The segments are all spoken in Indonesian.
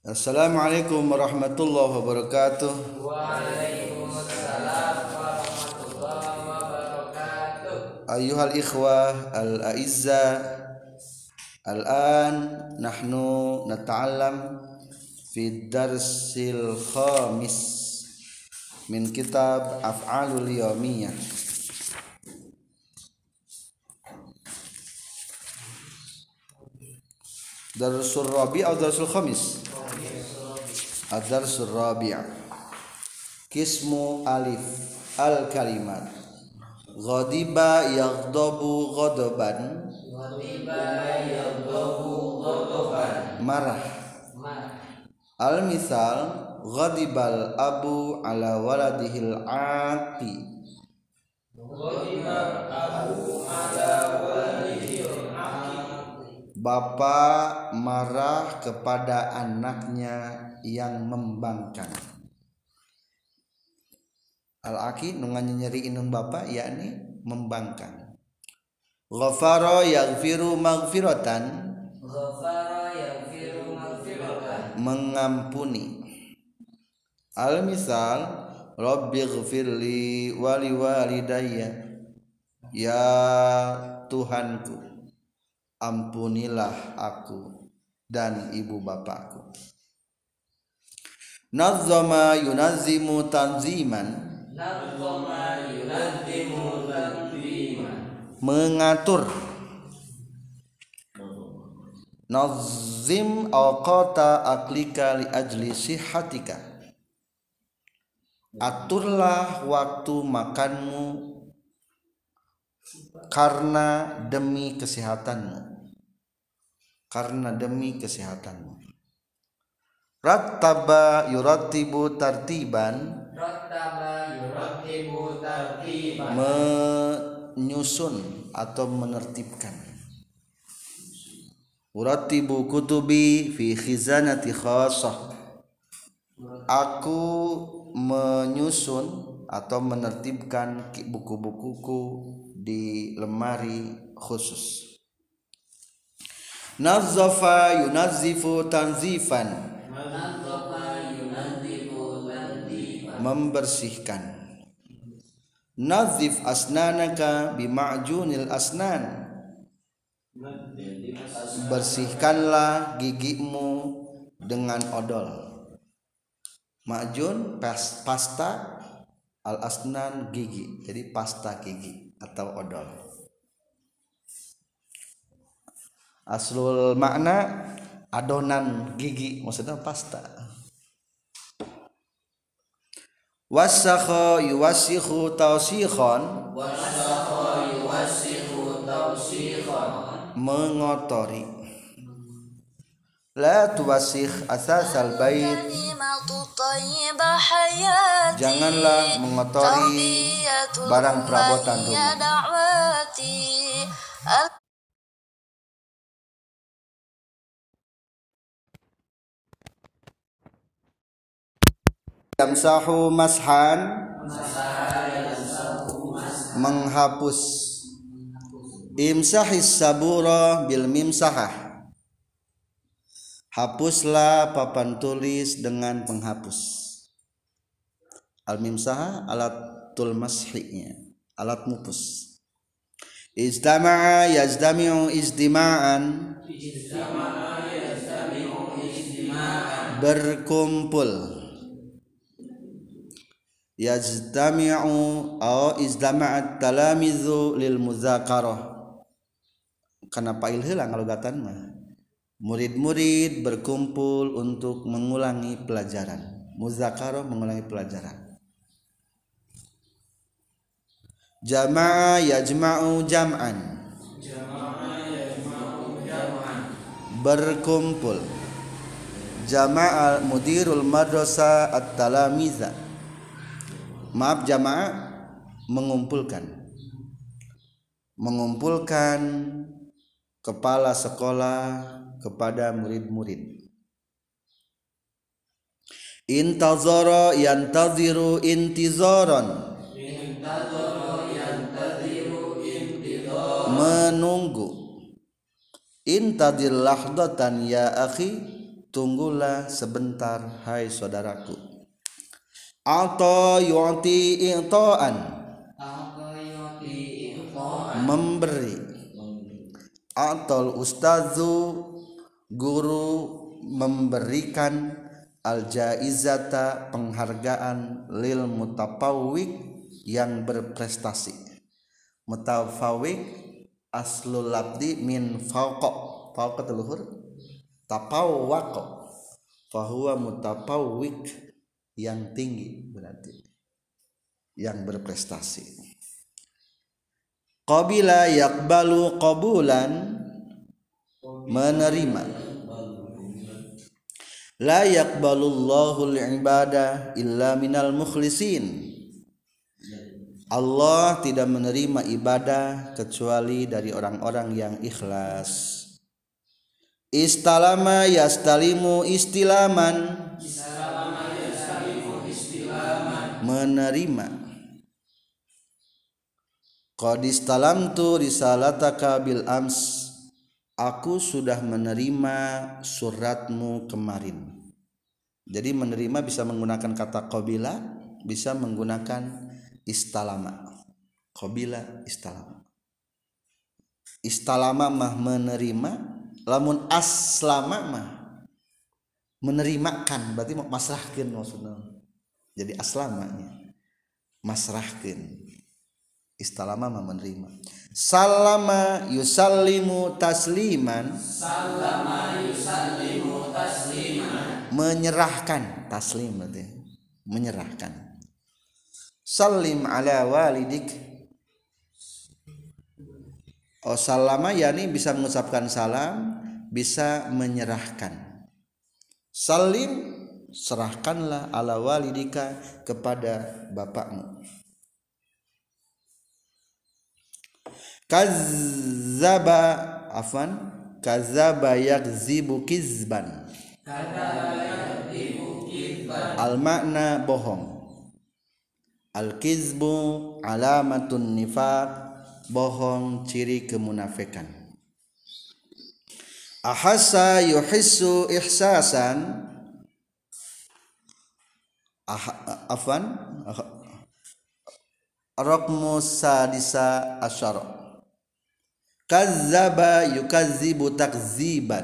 Assalamualaikum warahmatullahi wabarakatuh. Waalaikumsalam warahmatullahi wabarakatuh. Ayuhal ikhwah al-a'izza Al-an nahnu nata'allam fi darsil khamis min kitab af'alul yawmiyah Darsul Rabi' atau Darsul Khamis? Ad-Darsul Rabi' Kismu alif al-kalimat. Ghadiba yaghdabu ghadaban. Watiba yagdabu ghadaban. marah. Marah. al misal ghadibal abu ala waladihil aqi Ghadiba abu Bapak marah kepada anaknya yang membangkang. Al-aki nungannya nyeri inung bapak yakni membangkang. Ghafara yaghfiru maghfiratan Ghafara yaghfiru maghfiratan. mengampuni. Al misal Rabbi ghfirli wali walidayya Ya Tuhanku ampunilah aku dan ibu bapakku. Nazzama yunazzimu tanziman. Nazama yunazzimu tanziman. mengatur. Nazim awqata aklika li ajli sihatika. Aturlah waktu makanmu karena demi kesehatanmu. Karena demi kesehatanmu. Rattaba yurattibu tartiban. Rattaba yurattibu tartiban. menyusun atau menertibkan. Uratibu kutubi fi khizanati khassah Aku menyusun atau menertibkan buku-bukuku di lemari khusus. Nazzafa yunazzifu tanzifan. Membersihkan. Nazif asnanaka bima'junil asnan. Bersihkanlah gigimu dengan odol. Ma'jun pas- pasta al asnan gigi. Jadi pasta gigi atau odol. Aslul makna adonan gigi maksudnya pasta. Wasakha yuwasikhu tausikhon. Wasakha yuwassihu tawsikhan. mengotori La tuwasikh asasal bait. Janganlah mengotori barang perabotan rumah. Yamsahu mashan. Menghapus. Imsahis sabura bil mimsahah. Hapuslah papan tulis dengan penghapus. Al mimsahah alat tul mashinya. Alat mupus. Izdama'a yazdami'u izdima'an Berkumpul. Yajtami'u aw izdama'at talamizu lil muzakarah karena pail heula ngalogatan mah murid-murid berkumpul untuk mengulangi pelajaran. Muzakarah mengulangi pelajaran. Jama'a yajma'u jam'an. Berkumpul. Jama'a mudirul madrasah at-talamiza. Maaf jamaah mengumpulkan. Mengumpulkan kepala sekolah kepada murid-murid. Intazara yantaziru intizaran. Menunggu. Intadil lahdatan ya akhi tunggulah sebentar hai saudaraku. Atau yu'ti i'ta'an. Memberi. Atau ustazu guru memberikan al jaizata penghargaan lil mutafawwik yang berprestasi. Mutafawwik aslul labdi min fauqa. Fauqa luhur. Tapawwaqa fahuwa mutafawwik yang tinggi berarti. Yang berprestasi. Qabila yakbalu qabulan menerima la yaqbalullahu al-ibadah illa minal mukhlisin. Allah tidak menerima ibadah kecuali dari orang-orang yang ikhlas. Istalama yastalimu istilaman. Menerima. Qad istalamtu risalataka bil ams aku sudah menerima suratmu kemarin. Jadi menerima bisa menggunakan kata qabila bisa menggunakan istalama. Qabila istalama. Istalama mah menerima lamun aslama mah menerimakan. Berarti masrahkeun maksudnya. Jadi aslamanya. Masrahkeun istalama menerima. Salama yusallimu tasliman. Salama yusallimu tasliman. Menyerahkan. Taslim berarti. Menyerahkan. Salim ala walidik. Oh salama yakni bisa mengucapkan salam bisa menyerahkan. Salim serahkanlah ala walidika kepada bapakmu kazzaba afan kazzaba yakzibu kizban. Al makna bohong. Al kizbu alamatun nifaq bohong ciri kemunafikan. Ahassa yuhissu ihsasan. Ah, afan Rokmu sadisa asyara Kazzaba yukazzibu takziban.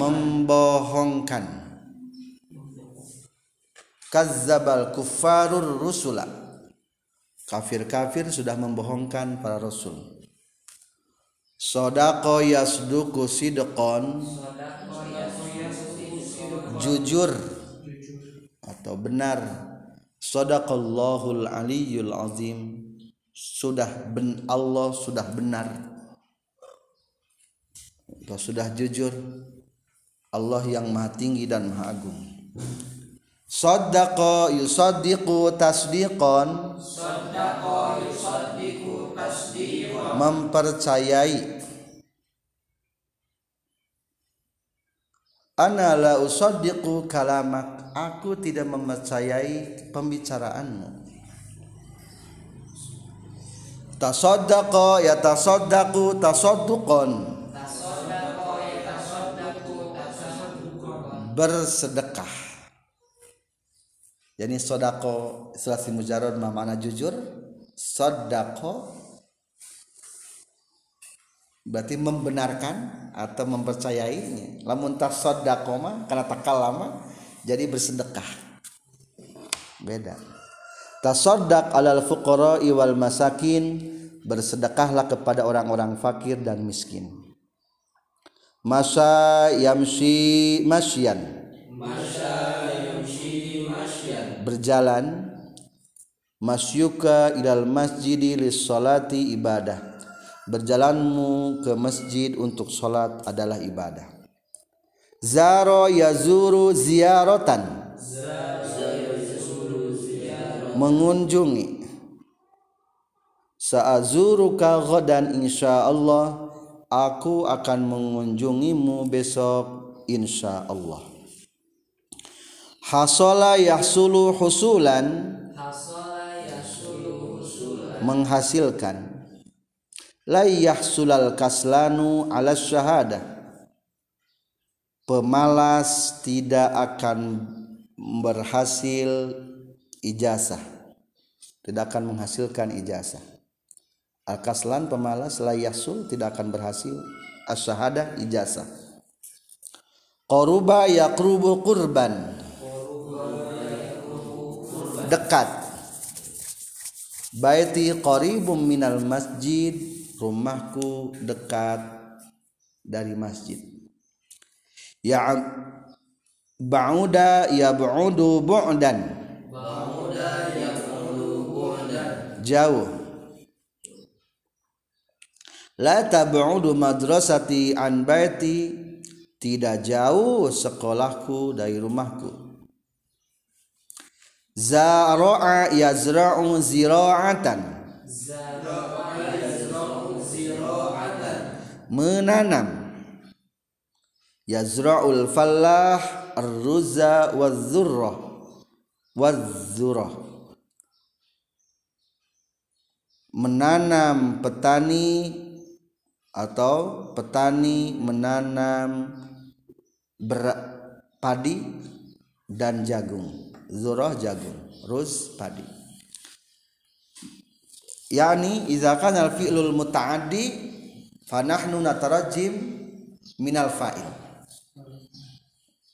Membohongkan. Kazzabal kuffarur rusula. Kafir-kafir sudah membohongkan para rasul. Sodako yasduku sidqon. Jujur Atau benar. Sadaqallahul aliyul azim Sudah ben Allah sudah benar. Atau sudah jujur. Allah yang maha tinggi dan maha agung. Saddaqa yusaddiqu tasdiqan. Saddaqa yusaddiqu tasdiqan. Mempercayai. Ana la usaddiqu kalamak. Aku tidak mempercayai pembicaraanmu Tasaddaqa ya yatasaddaqu tasadduqan. Bersedekah. Jadi sodako selasi mujarod mana jujur. Sodako. Berarti membenarkan atau mempercayainya lamun tak sodako mah karena takal lama jadi bersedekah. Beda tasodak alal fuqara wal masakin. Bersedekahlah kepada orang-orang fakir dan miskin. Masa yamsi masyan. Masya yamshi masyan. Berjalan. Masyuka ilal masjidi lis salati ibadah. Berjalanmu ke masjid untuk salat adalah ibadah. Zaro yazuru ziaratan mengunjungi. Sa'azuruka ghadan insyaallah aku akan mengunjungimu besok insyaallah. Hasala yahsulu husulan. Hasala yasulu husulan. Menghasilkan. La yahsulal kaslanu ala syahadah pemalas tidak akan berhasil ijazah. Tidak akan menghasilkan ijazah. Al-kaslan pemalas la yahsul tidak akan berhasil. As-syahadah ijazah. Qaruba yaqrubu qurban. Dekat. Baiti qaribum minal masjid rumahku dekat dari masjid. Ya ba'uda ya ba'udu bu'dan jauh. La tab'udu madrasati an baiti. Tidak jauh sekolahku dari rumahku. Zara'a yazra'u zira'atan. Menanam. Yazra'ul fallah ar-ruza waz-zurrah waz-zurrah menanam petani atau petani menanam ber, padi dan jagung zurrah jagung ruz padi. Yakni idza kana al-fi'lul muta'addi fa nahnu natarajim minal fa'il.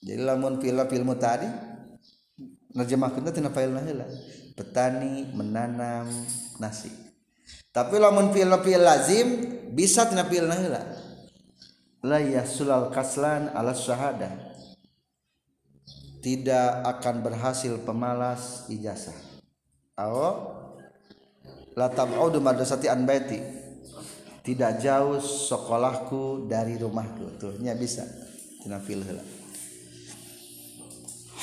Jadi lamun fi'il fi'il muta'addi nerjemahkeun tina fa'il heula. Petani menanam nasi tapi lamun fi'il fi'il lazim bisa tina fi'il heula. La yasulal kaslan ala syahada. Tidak akan berhasil pemalas ijazah. Aw la tab'udu madrasati an baiti. Tidak jauh sekolahku dari rumahku. Tuh nya bisa tina fi'il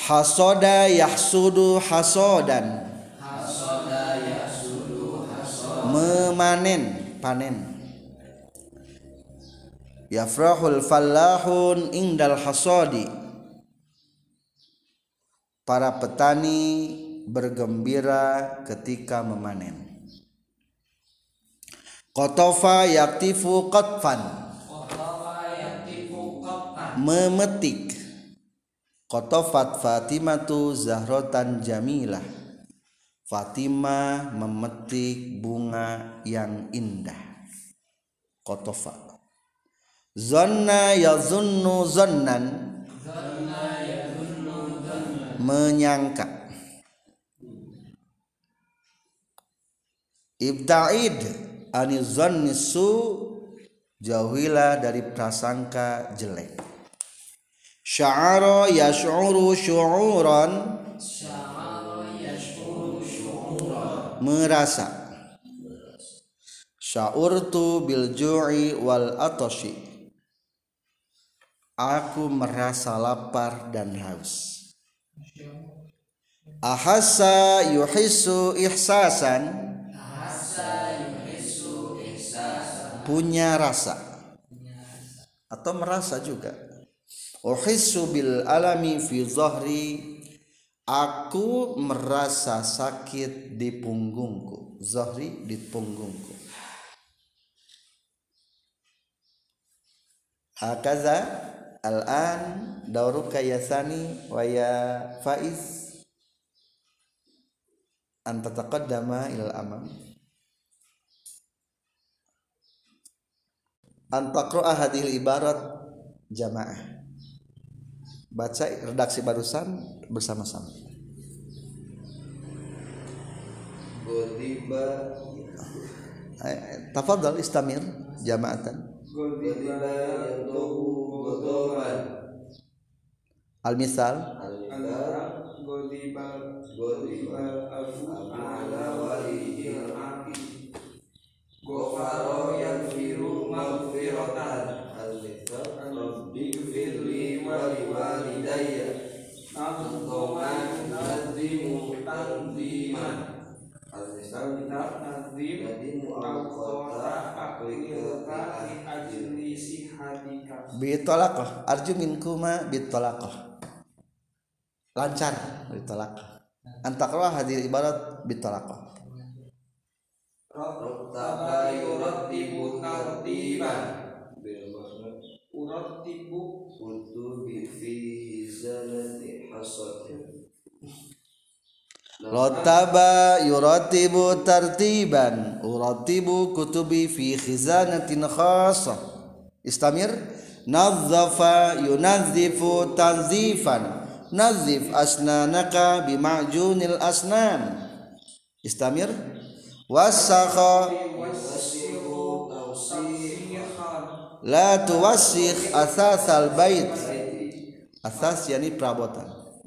hasoda yahsudu hasodan memanen panen. Yafrahul fallahun indal hasodi para petani bergembira ketika memanen. Kotofa yaktifu qatfan. Memetik. Qatafat Fatimatu Zahrotan Jamilah Fatimah memetik bunga yang indah. Qatafa Zanna yazunnu zannan Menyangka. Ibta'id Ani zanni su Jauhilah dari prasangka jelek. Sya'ara yash'uru syu'uran merasa. Sya'urtu bil ju'i wal atashi. Aku merasa lapar dan haus. Ahassa yuhissu ihsasan. Punya rasa. Atau merasa juga. Uhissu bil alami fi zahri Aku merasa sakit di punggungku. Zahri di punggungku. Hakaza Al-an Dauruka yasani Waya faiz. Anta taqaddama ilal amam. Antaqro'a hadil ibarat jamaah baca redaksi barusan bersama-sama. Godiba Tafadhal istamir jama'atan. Al-misal. Antara Antoman nazimu tanziman Al-misal nazim li ajli bitolaqah arju minkuma bitolaqah lancar bitolaqah antakra hadir ibarat bitolaqah Rattaba yurattibu tartiban. Kutubi hizalati hasatin Rotaba yuratibu tartiban uratibu kutubi fi khizanatin khasah istamir nadzafa yunadzifu tanzifan nadzif asnanaka bima'junil asnan istamir wasakha la tuwassikh asasal bait asas yani perabotan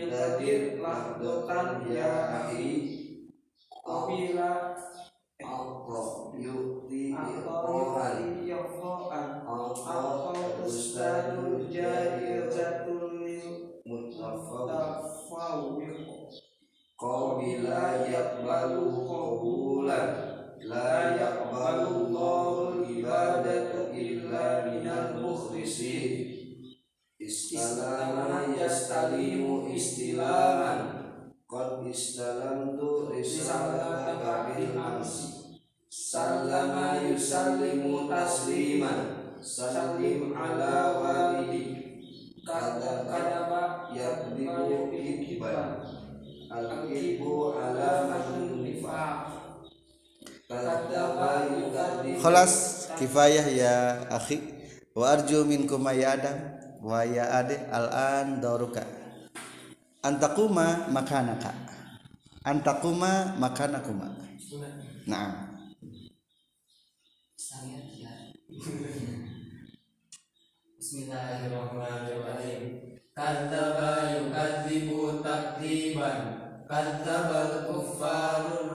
intadir lahdotan ya akhi Qabila Allah yukti atau Khalas kifayah ya akhi wa arju minkum ya adam wa ya ade al-an dauruka antakuma makanaka antakuma makanakuma Naam Bismillahirrahmanirrahim. Kadzaba yukadzibu takdziban. Kadzabal kuffarur.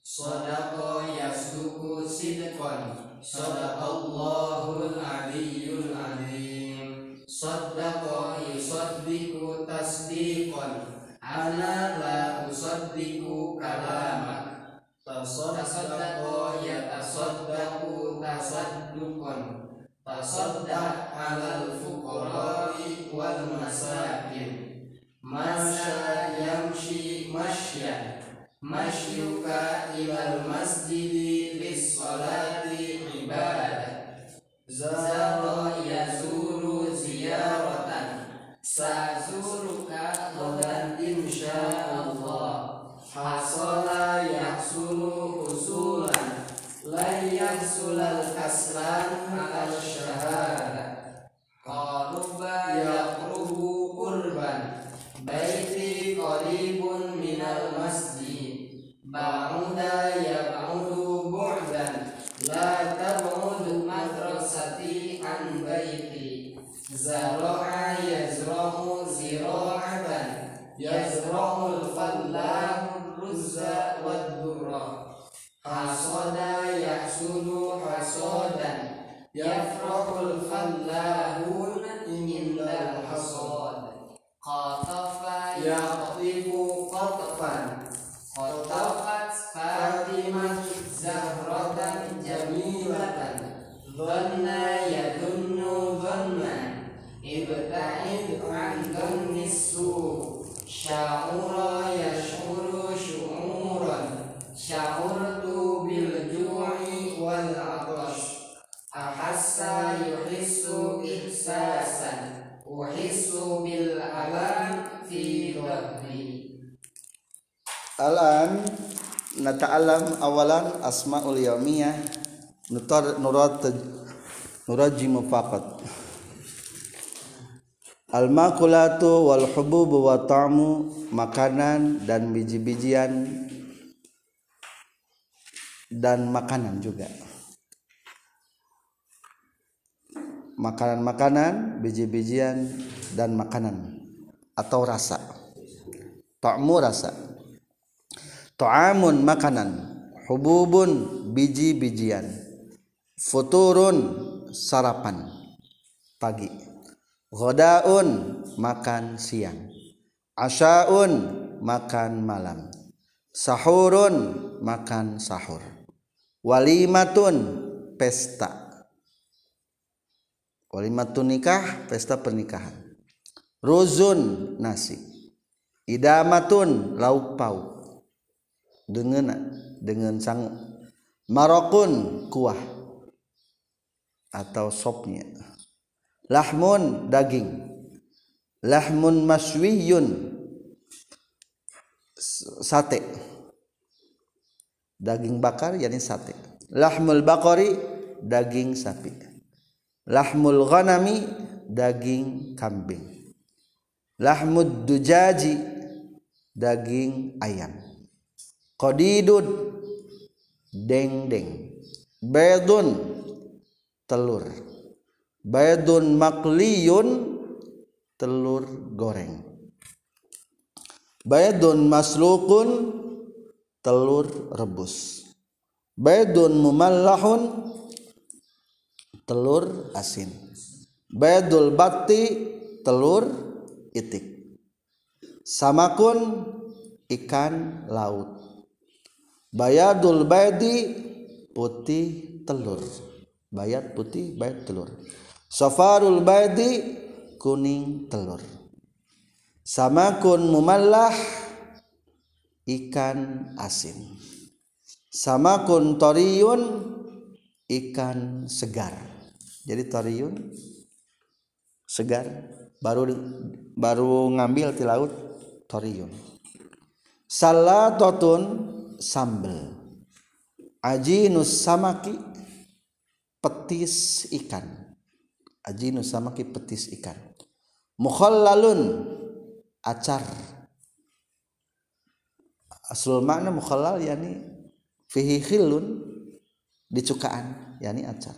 Sadaqa yasduku sidqan. Sadaqallahul aliyyul azim. Sadaqa yusaddiqu tasdiqan. Ana la usaddiqu kalamak. Tasaddaqa yatasaddaqu tasadduqan. Tasaddaq alal fuqara'i wal masakin Masya yamshi masya Masyuka ilal masjidi lis salati ibadah. Zara yazuru ziyaratan. Sazuruka ghadan insyaallah. Hasala yahsulu husulan. Lan yahsulal kasran al syahada nata'allam awalan asmaul yaumiyah nutar nurat nurajimu faqat Al-makulatu wal hububu wa ta'mu makanan dan biji-bijian dan makanan juga. Makanan-makanan, biji-bijian dan makanan atau rasa. Ta'mu rasa. Ta'amun makanan, hububun biji-bijian. Futurun sarapan. pagi. Ghodaun makan siang. Asyaun makan malam. Sahurun makan sahur. Walimatun pesta. Walimatun nikah pesta pernikahan. Ruzun nasi Idamatun lauk pauk dengan dengan sang marokun kuah atau sopnya. Lahmun daging. Lahmun maswiyun sate. Daging bakar yakni sate. Lahmul bakori daging sapi. Lahmul ghanami daging kambing. Lahmud dujaji daging ayam qadidud deng-deng baydun telur. Baydun makliyun. Telur goreng. Baydun maslukun. Telur rebus. Baydun mumallahun. Telur asin. Baydul batti. Telur itik. Samakun ikan laut bayadul baydi putih telur. Bayat putih bayat telur. Safarul baydi kuning telur. Samakun mumallah ikan asin. Samakun toriyun ikan segar. Jadi toriyun segar baru baru ngambil di laut toriyun. Salatotun sambel. Ajinus samaki petis ikan. Ajinus samaki petis ikan. Mukhallalun acar. Aslul makna mukhallal yani fihi khillun dicukaan yani acar.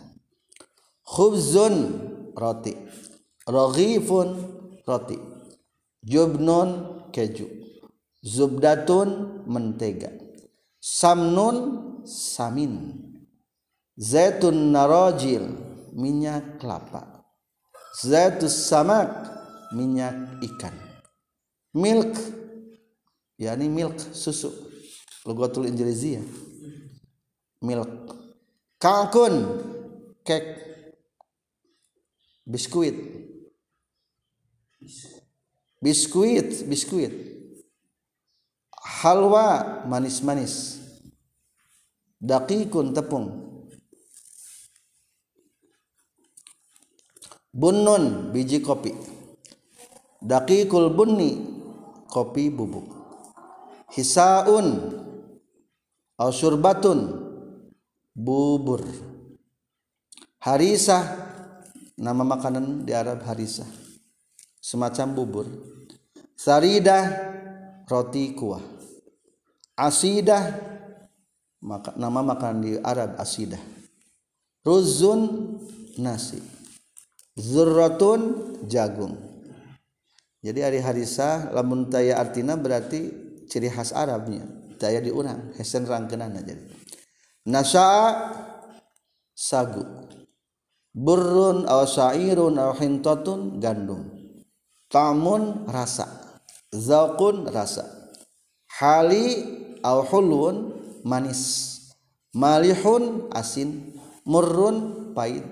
Khubzun roti. Raghifun roti. Jubnun keju. Zubdatun mentega samnun samin. Zaitun narojil minyak kelapa. Zaitus samak minyak ikan. Milk yakni milk susu. Lugatul injiliziyah milk. Kakun kek. Biskuit. Biskuit biskuit halwa manis-manis. Dakikun tepung. Bunun biji kopi. Dakikul bunni kopi bubuk hisaun au syurbatun bubur. Harisah nama makanan di Arab harisah. Semacam bubur. Saridah roti kuah asidah. Maka, nama makanan di Arab asidah. Ruzun nasi. Zurratun jagung. Jadi hari harisa lamun taya artina berarti ciri khas Arabnya. Taya diurang hesen rangkenana jadi. Nasa sagu. Burun aw sa'irun aw hintatun gandum. Tamun rasa. Zaukun rasa hali hulun manis. Malihun asin. Murrun pahit.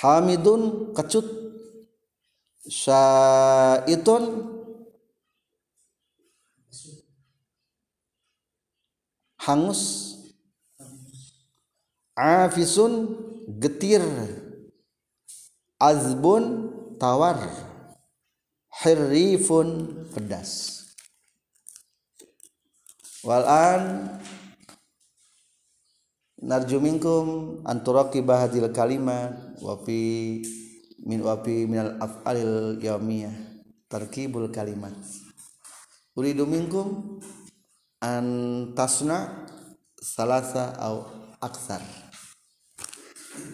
Hamidun kecut. Syaitun. Hangus. Afisun getir. Azbun tawar. Hirrifun pedas walan narju minkum anturaki bahadil kalimat wafi min wafi minal af'alil yaumiyah tarkibul kalimat. Uridu minkum an tasna salasa au aksar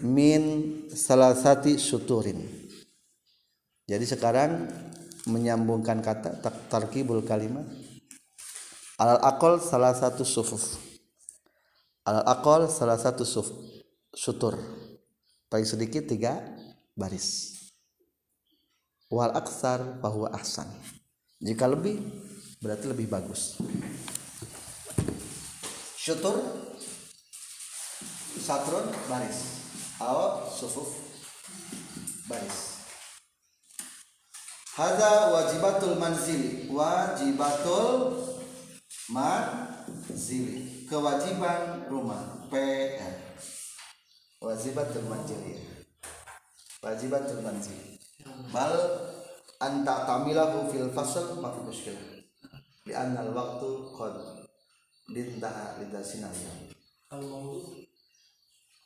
min salasati suturin jadi sekarang menyambungkan kata tarkibul kalimat al akol salah satu sufuf. Al akol salah satu suf sutur. Paling sedikit tiga baris. Wal aksar bahwa ahsan. Jika lebih berarti lebih bagus. Syutur satrun baris. Aw sufuf baris. Hada wajibatul manzili. Wajibatul manzili kewajiban rumah. PR wajibatul manzili wajibatul manzili bal anta tamilahu fil fasl ma fi mushkilah li anna al waqtu qad dintaha lidasina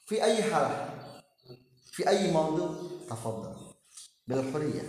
fi ayyi hal fi ayyi mawdu tafaddal bil huriyah